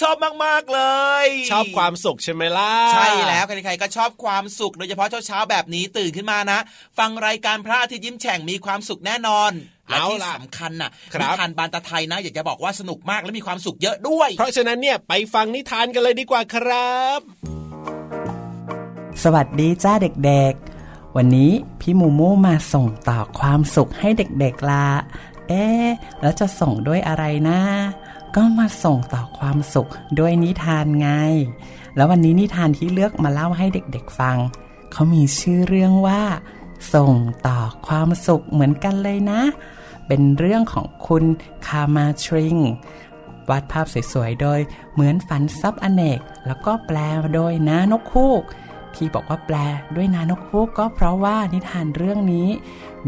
ชอบมากๆเลย ชอบความสุขใช่ไหมล่ะใช่แล้วใครๆก็ชอบความสุขโดยเฉพาะเช้าๆแบบนี้ตื่นขึ้นมานะ ฟังรายการพระอาทิตย์ยิ้มแฉ่งมีความสุขแน่นอน และเอาที่ล่ะสำคัญน่ะครับนิทานบานตะไทยนะ อยากจะบอกว่าสนุกมากและมีความสุขเยอะด้วย เพราะฉะนั้นเนี่ยไปฟังนิทานกันเลยดีกว่าครับ สวัสดีจ้าเด็กๆ วันนี้พี่มูมูมาส่งต่อความสุขให้เด็กๆละเอ๊ะแล้วจะส่งด้วยอะไรนะ ก็มาส่งต่อความสุขด้วยนิทานไง แล้ววันนี้นิทานที่เลือกมาเล่าให้เด็กๆฟังเขามีชื่อเรื่องว่า ส่งต่อความสุขเหมือนกันเลยนะ เป็นเรื่องของคุณคามาทริงวาดภาพสวยๆ โดยเหมือนฝันซับอเนก แล้วก็แปลโดยนานกคูก ที่บอกว่าแปลด้วยนานกคูกก็เพราะว่านิทานเรื่องนี้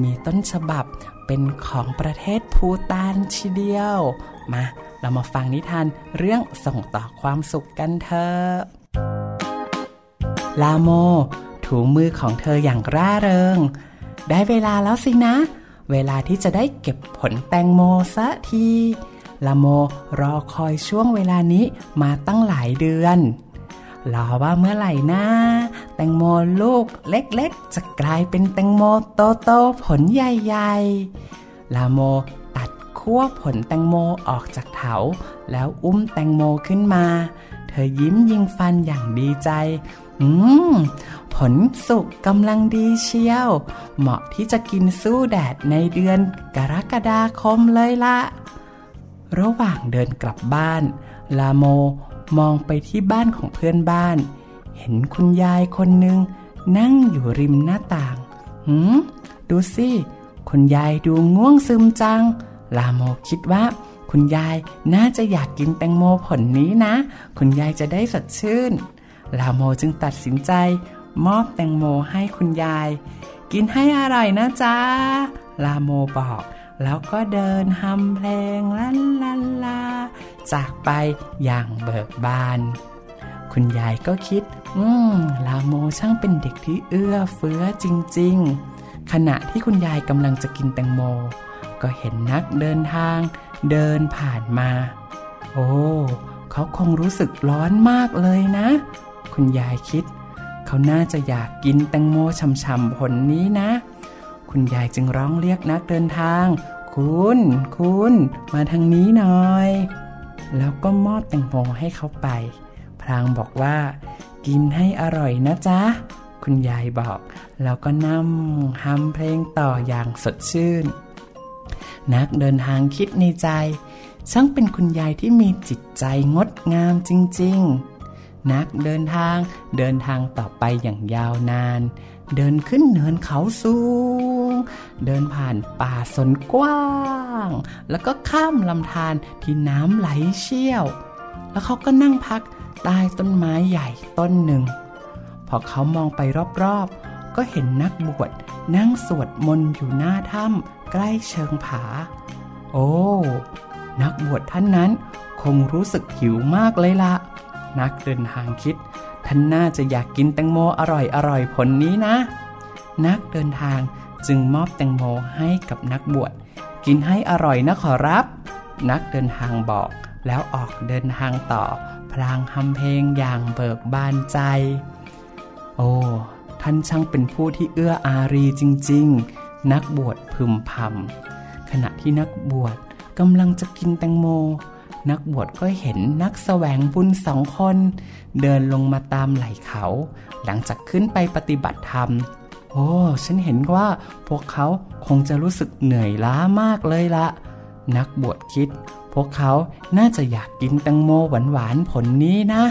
มีต้นฉบับเป็นของประเทศภูตานทีเดียว มาเรามาฟังนิทานเรื่องส่งต่อความสุขกันเถอะลาโม ถูมือของเธออย่างร่าเริง ได้เวลาแล้วสินะ เวลาที่จะได้เก็บผลแตงโมซะทีลาโมรอคอยช่วงเวลานี้มาตั้งหลายเดือน รอว่าเมื่อไหร่นะแตงโมลูกเล็กๆ จะกลายเป็นแตงโมโตๆผลใหญ่ๆลาโมตัดขั้วผลแตงโมออกจากเถา แล้วอุ้มแตงโมขึ้นมา เธอยิ้มยิงฟันอย่างดีใจ อืม ผลสุกกำลังดีเชียว เหมาะที่จะกินสู้แดดในเดือนกรกฎาคมเลยละ ระหว่างเดินกลับบ้าน ลาโมมองไปที่บ้านของเพื่อนบ้าน เห็นคุณยายคนหนึ่งนั่งอยู่ริมหน้าต่างหืมดูสิ คุณยายดูง่วงซึมจัง ลาโมคิดว่า คุณยายน่าจะอยากกินแตงโมผลนี้นะ คุณยายจะได้สดชื่น ลาโมจึงตัดสินใจ มอบแตงโมให้คุณยาย กินให้อร่อยนะจ๊ะ ลาโมบอก แล้วก็เดินฮัมเพลงลันลันลาจากไปอย่างเบิกบาน คุณยายก็คิด อืม ลาโมช่างเป็นเด็กที่เอื้อเฟื้อจริง ๆ ขณะที่คุณยายกำลังจะกินแตงโม ก็เห็นนักเดินทาง เดินผ่านมา โอ้ เขาคงรู้สึกร้อนมากเลยนะ คุณยายคิด เขาน่าจะอยากกินแตงโมช่ำๆผลนี้นะ คุณยายจึงร้องเรียกนักเดินทาง คุณ คุณ มาทางนี้หน่อย แล้วก็มอบแตงโมให้เขาไปพลางบอกว่า กินให้อร่อยนะจ๊ะ คุณยายบอก แล้วก็นำฮัมเพลงต่ออย่างสดชื่น นักเดินทางคิดในใจ ช่างเป็นคุณยายที่มีจิตใจงดงามจริง ๆ นักเดินทาง เดินทางต่อไปอย่างยาวนาน เดินขึ้นเนินเขาสูง เดินผ่านป่าสนกว้าง แล้วก็ข้ามลำธารที่น้ำไหลเชี่ยว แล้วเขาก็นั่งพักใต้ต้นไม้ใหญ่ต้นหนึ่ง พอเขามองไปรอบๆ ก็เห็นนักบวชนั่งสวดมนต์อยู่หน้าถ้ำใกล้เชิงผา โอ้ นักบวชท่านนั้นคงรู้สึกหิวมากเลยละ นักเดินทางคิด ท่านน่าจะอยากกินแตงโมอร่อยอร่อยๆผลนี้นะ นักเดินทางจึงมอบแตงโมให้กับนักบวช กินให้อร่อยนะขอรับ นักเดินทางบอก แล้วออกเดินทางต่อ พลางทำเพลงอย่างเบิกบานใจ โอ้ท่านช่างเป็นผู้ที่เอื้ออารีจริง ๆ นักบวชพึมพำขณะที่นักบวชกำลังจะกินแตงโม นักบวชก็เห็นนักแสวงบุญสองคน เดินลงมาตามไหล่เขา หลังจากขึ้นไปปฏิบัติธรรม โอ้ ฉันเห็นว่าพวกเขาคงจะรู้สึกเหนื่อยล้ามากเลยละ นักบวชคิด พวกเขาน่าจะอยากกินแตงโมหวานๆผลนี้นะ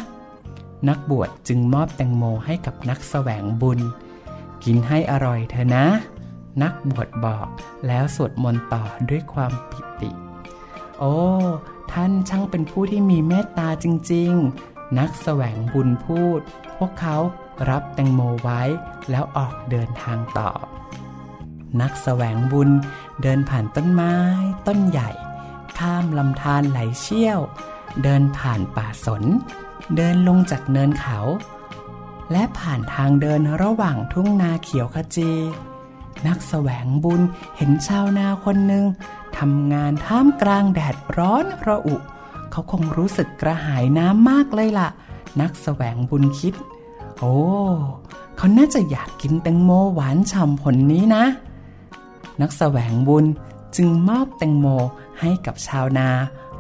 นักบวชจึงมอบแตงโมให้กับนักแสวงบุญ กินให้อร่อยเถอะนะ นักบวชบอกแล้วสวดมนต์ต่อด้วยความปิติ โอ้ ท่านช่างเป็นผู้ที่มีเมตตาจริง ๆ นักแสวงบุญพูด พวกเขารับแตงโมไว้แล้วออกเดินทางต่อ นักแสวงบุญเดินผ่านต้นไม้ ต้นใหญ่ ข้ามลำธารไหลเชี่ยว เดินผ่านป่าสน เดินลงจากเนินเขา และผ่านทางเดินระหว่างทุ่งนาเขียวขจี นักแสวงบุญเห็นชาวนาคนหนึ่ง ทำงานท่ามกลางแดดร้อนระอุ เขาคงรู้สึกกระหายน้ำมากเลยล่ะ นักแสวงบุญคิด โอ้ เขาน่าจะอยากกินแตงโมหวานฉ่ำผลนี้นะ นักแสวงบุญจึงมอบแตงโมให้กับชาวนา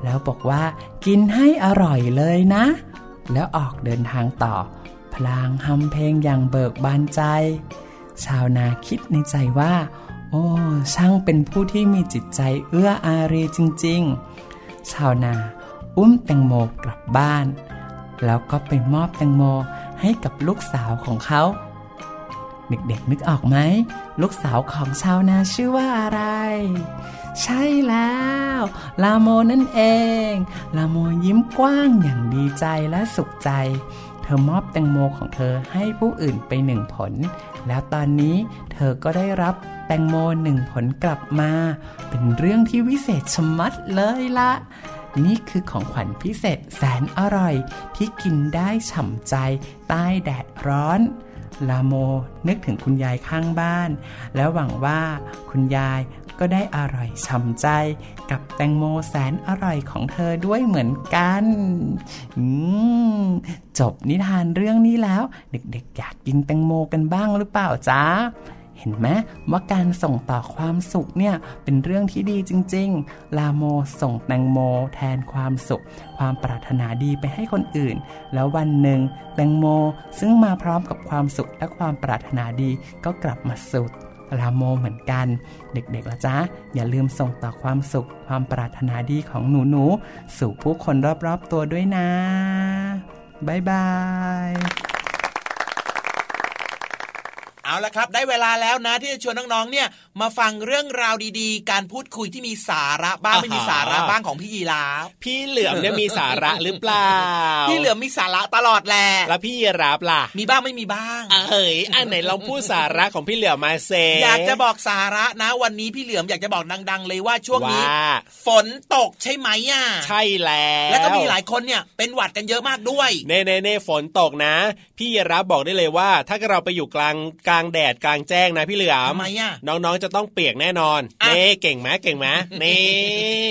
แล้วบอกว่ากินให้อร่อยเลยนะ แล้วออกเดินทางต่อ พลางทำเพลงอย่างเบิกบานใจ ชาวนาคิดในใจว่า อ้ช่างเป็นผู้ที่มีจิตใจเอื้ออารีจริง ๆ ชาวนาอุ้มแตงโมกลับบ้าน แล้วก็ไปมอบแตงโมให้กับลูกสาวของเขา เด็กๆนึกออกไหม ลูกสาวของชาวนาชื่อว่าอะไร ใช่แล้ว ลาโมนั่นเอง ลาโมยิ้มกว้างอย่างดีใจและสุขใจ เธอมอบแตงโมของเธอให้ผู้อื่นไปหนึ่งผล แล้วตอนนี้เธอก็ได้รับ แตงโมหนึ่งผลกลับมา เป็นเรื่องที่วิเศษชะมัดเลยละนี่คือของขวัญพิเศษแสนอร่อย ที่กินได้ฉ่ำใจใต้แดดร้อนลาโมนึกถึงคุณยายข้างบ้าน แล้วหวังว่าคุณยายก็ได้อร่อยช่ำใจ กับแตงโมแสนอร่อยของเธอด้วยเหมือนกันจบนิทานเรื่องนี้แล้ว เด็กๆ อยากกินแตงโมกันบ้างหรือเปล่าจ๊ะ ห็นไหมว่าการส่งต่อความสุขเนี่ยเป็นเรื่องที่ดีจริง ๆ ลาโมส่งแตงโม แทนความสุข ความปรารถนาดีไปให้คนอื่น แล้ววันหนึ่งแตงโมซึ่งมาพร้อมกับความสุขและความปรารถนาดีก็กลับมาสุขลาโมเหมือนกัน เด็กๆละจ๊ะอย่าลืมส่งต่อความสุข ความปรารถนาดีของหนูๆสู่ผู้คนรอบๆตัวด้วยนะ บ๊ายบาย เอาละครับ ได้เวลาแล้วนะที่จะชวนน้องๆเนี่ยมาฟังเรื่องราวดีๆ การพูดคุยที่มีสาระบ้างอ่าฮะไม่มีสาระบ้างของพี่ยีราฟพี่เหลือมเนี่ยมีสาระหรือเปล่า พี่เหลือมมีสาระตลอดแหละแล้วพี่ยีราฟล่ะ มีบ้างไม่มีบ้างเอ้ยอันไหนลองพูดสาระของพี่เหลือมมาเซอยากจะบอกสาระนะ วันนี้พี่เหลือมอยากจะบอกดัง ๆ เลยว่าช่วงนี้ว่าฝนตกใช่ไหมอะใช่แล้วแล้วก็มีหลายคนเนี่ยเป็นหวัดกันเยอะมากด้วยเน่เน่เน่ฝนตกนะ พี่ยีรับบอกได้เลยว่า ถ้าเราไปอยู่กลางกลางแดดกลางแจ้งนะพี่เหลือมทำไมอะน้องๆจะต้องเปียกแน่นอนอะเน่เก่งไหมเก่งไหมนี่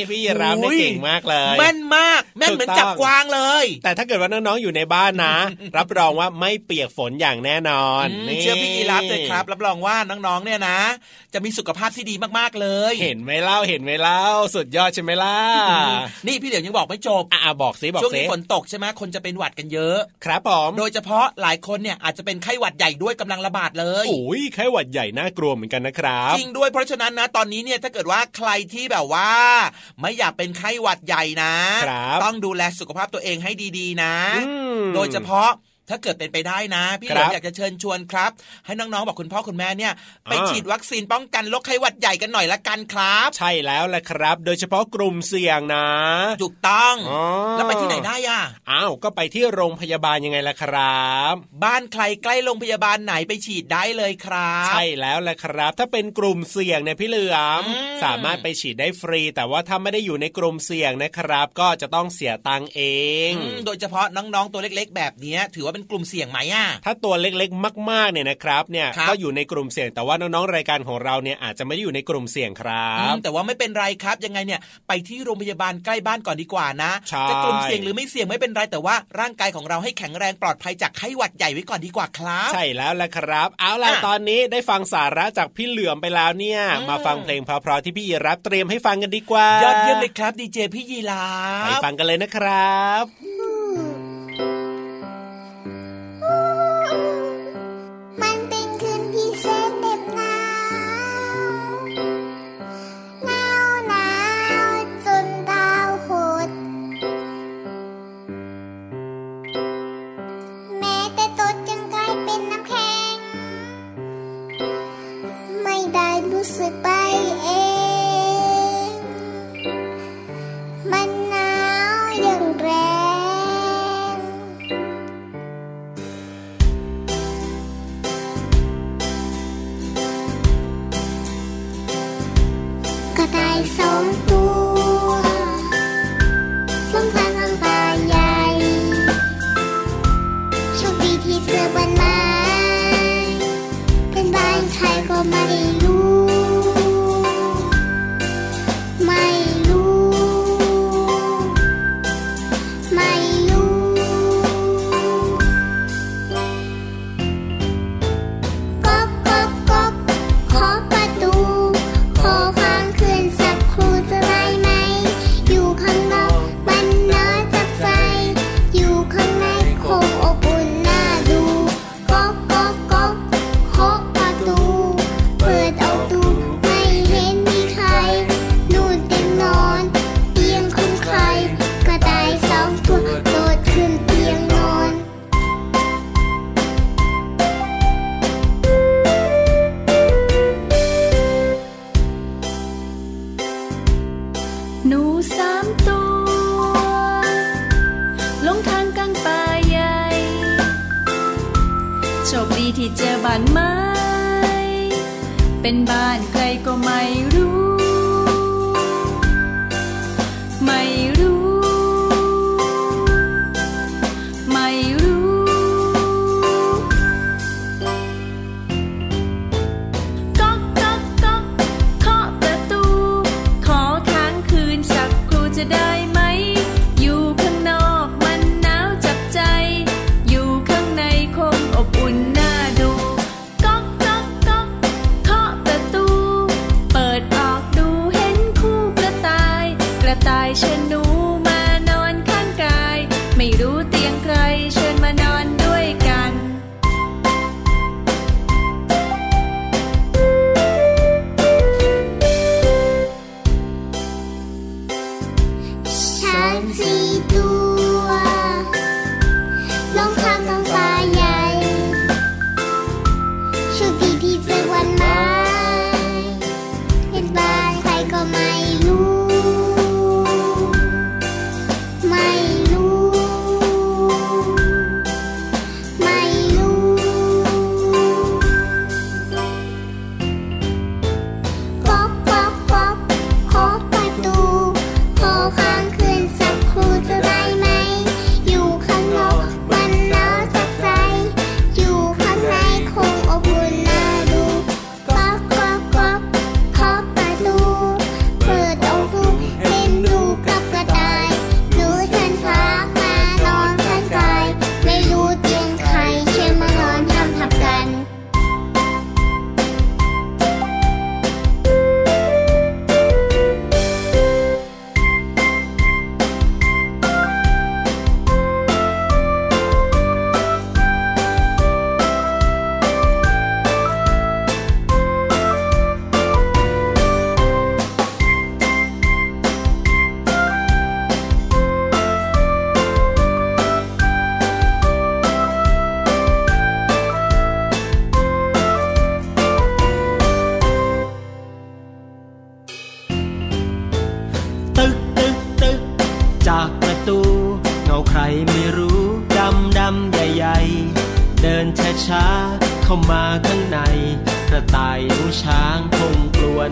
พี่ยีรับเนี่ยอุ้ยเก่งมากเลยแม่นมากแม่นเหมือนถูกต้องจับกวางเลย แต่ถ้าเกิดว่าน้องๆอยู่ในบ้านนะ รับรองว่าไม่เปียกฝนอย่างแน่นอนอืมนี่เชื่อพี่ยีราฟเลยครับ รับรองว่าน้องๆเนี่ยนะ จะมีสุขภาพที่ดีมากๆเลย เห็นไหมเล่าเห็นไหมเล่าสุดยอดใช่ไหมล่ะนี่พี่เหลียวยังบอกไม่จบอะบอกสิบอกช่วงสินี้ฝนตกใช่ไหมคนจะเป็นหวัดกันเยอะ ครับผมโดยเฉพาะหลายคนเนี่ยอาจจะเป็นไข้หวัดใหญ่ด้วยกำลังระบาดเลยโอ้ยไข้หวัดใหญ่น่ากลัวเหมือนกันนะครับจริงด้วยเพราะฉะนั้นนะตอนนี้เนี่ยถ้าเกิดว่าใครที่แบบว่า ไม่อยากเป็นไข้หวัดใหญ่นะครับต้องดูแลสุขภาพตัวเองให้ดีๆนะอืมโดยเฉพาะ ถ้าเกิดเป็นไปได้นะ พี่เหคลิรัมบอยากจะเชิญชวนครับ ให้น้องๆบอกคุณพ่อคุณแม่เนี่ย ไปอ่าฉีดวัคซีนป้องกันโรคไข้หวัดใหญ่กันหน่อยละกันครับ ใช่แล้วแหละครับ โดยเฉพาะกลุ่มเสี่ยงนะถูกต้องอ๋อแล้วไปที่ไหนได้อะอ้าวก็ไปที่โรงพยาบาลยังไงล่ะครับ บ้านใครใกล้โรงพยาบาลไหนไปฉีดได้เลยครับ ใช่แล้วแหละครับ ถ้าเป็นกลุ่มเสี่ยงเนี่ยพี่เหลือมอืมสามารถไปฉีดได้ฟรี แต่ว่าถ้าไม่ได้อยู่ในกลุ่มเสี่ยงนะครับ ก็จะต้องเสียตังค์เองอืมโดยเฉพาะน้องๆตัวเล็ก ๆ แบบเนี้ยถือว่าเป็นกลุ่มเสี่ยงไหมอะถ้าตัวเล็กๆ มากๆเนี่ยนะครับเนี่ยครับก็อยู่ในกลุ่มเสี่ยงแต่ว่าน้องๆรายการของเราเนี่ยอาจจะไม่ได้อยู่ในกลุ่มเสี่ยงครัอืบมแต่ว่าไม่เป็นไรครับยังไงเนี่ยไปที่โรงพยาบาลใกล้บ้านก่อนดีกว่านะใช่จะกลุ่มเสี่ยงหรือไม่เสี่ยงไม่เป็นไรแต่ว่าร่างกายของเราให้แข็งแรงปลอดภัยจากไข้หวัดใหญ่ไว้ก่อนดีกว่าครับใช่แล้วแหละครับ เอาล่ะอะตอนนี้ได้ฟังสาระจากพี่เหลือมไปแล้วเนี่ยอืมมาฟังเพลงเพราะๆที่พี่ยีรับเตรียมให้ฟังกันดีกว่ายอดเยี่ยมเลยครับดีเจพี่ยีราไปฟฟังกันเลยนะครับมั สึกไปเอง มันหนาวอย่างแรงกระต่ายสองตัวลงทางทางป่าใหญ่โชคดีที่เจอบันไม้เป็นบ้านใครก็ม่รู้ไม่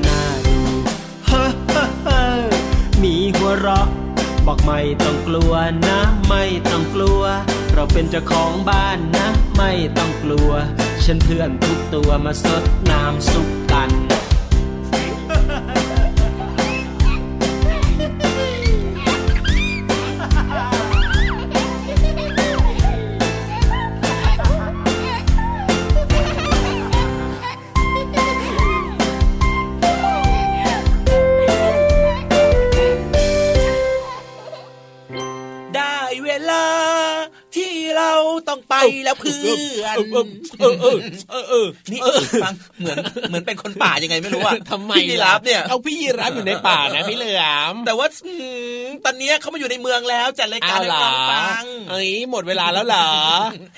น่าดูเฮ้อเฮ้มีหัวเราะ บอกไม่ต้องกลัวนะ ไม่ต้องกลัว เราเป็นเจ้าของบ้านนะ ไม่ต้องกลัว ฉันเพื่อนทุกตัวมาสดน้ำสุก แล้วเพื่อนเออเออเออนี่ฟังเหมือนเหมือนเป็นคนป่ายังไงไม่รู้อะทำไมพี่ยีรับเนี่ยเอาพี่ยีรับอยู่ในป่านะพี่เหลือมแต่ว่าตอนนี้เขามาอยู่ในเมืองแล้วจัดรายการให้ฟังเอ้ยหมดเวลาแล้วเหรอ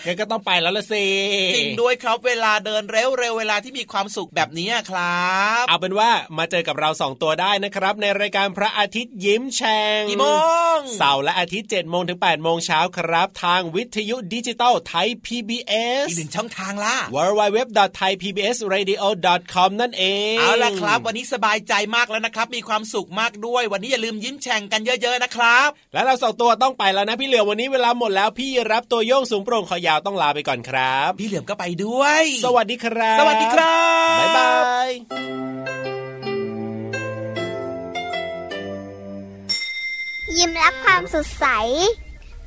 งั้นก็ต้องไปแล้วละสิจริงด้วยครับเวลาเดินเร็วเร็วเวลาที่มีความสุขแบบนี้ครับ เอาเป็นว่ามาเจอกับเราสองตัวได้นะครับ ในรายการพระอาทิตย์ยิ้มแฉ่งกี่โมงเสาร์และอาทิตย์7โมงถึง8โมงเช้าครับ ทางวิทยุดิจิตอลไทย PBS อีกหนึ่งช่องทางล่ะ www.thaipbsradio.com นั่นเอง เอาล่ะครับ วันนี้สบายใจมากแล้วนะครับ มีความสุขมากด้วย วันนี้อย่าลืมยิ้มแฉ่งกันเยอะๆนะครับ แล้วเราสองตัวต้องไปแล้วนะพี่เหลือมวันนี้เวลาหมดแล้วพี่รับตัวโยงสูงโปร่งคอยาวต้องลาไปก่อนครับ พี่เหลือมก็ไปด้วย สวัสดีครับ สวัสดีครับ บ๊ายบายยิ้มรับความสดใส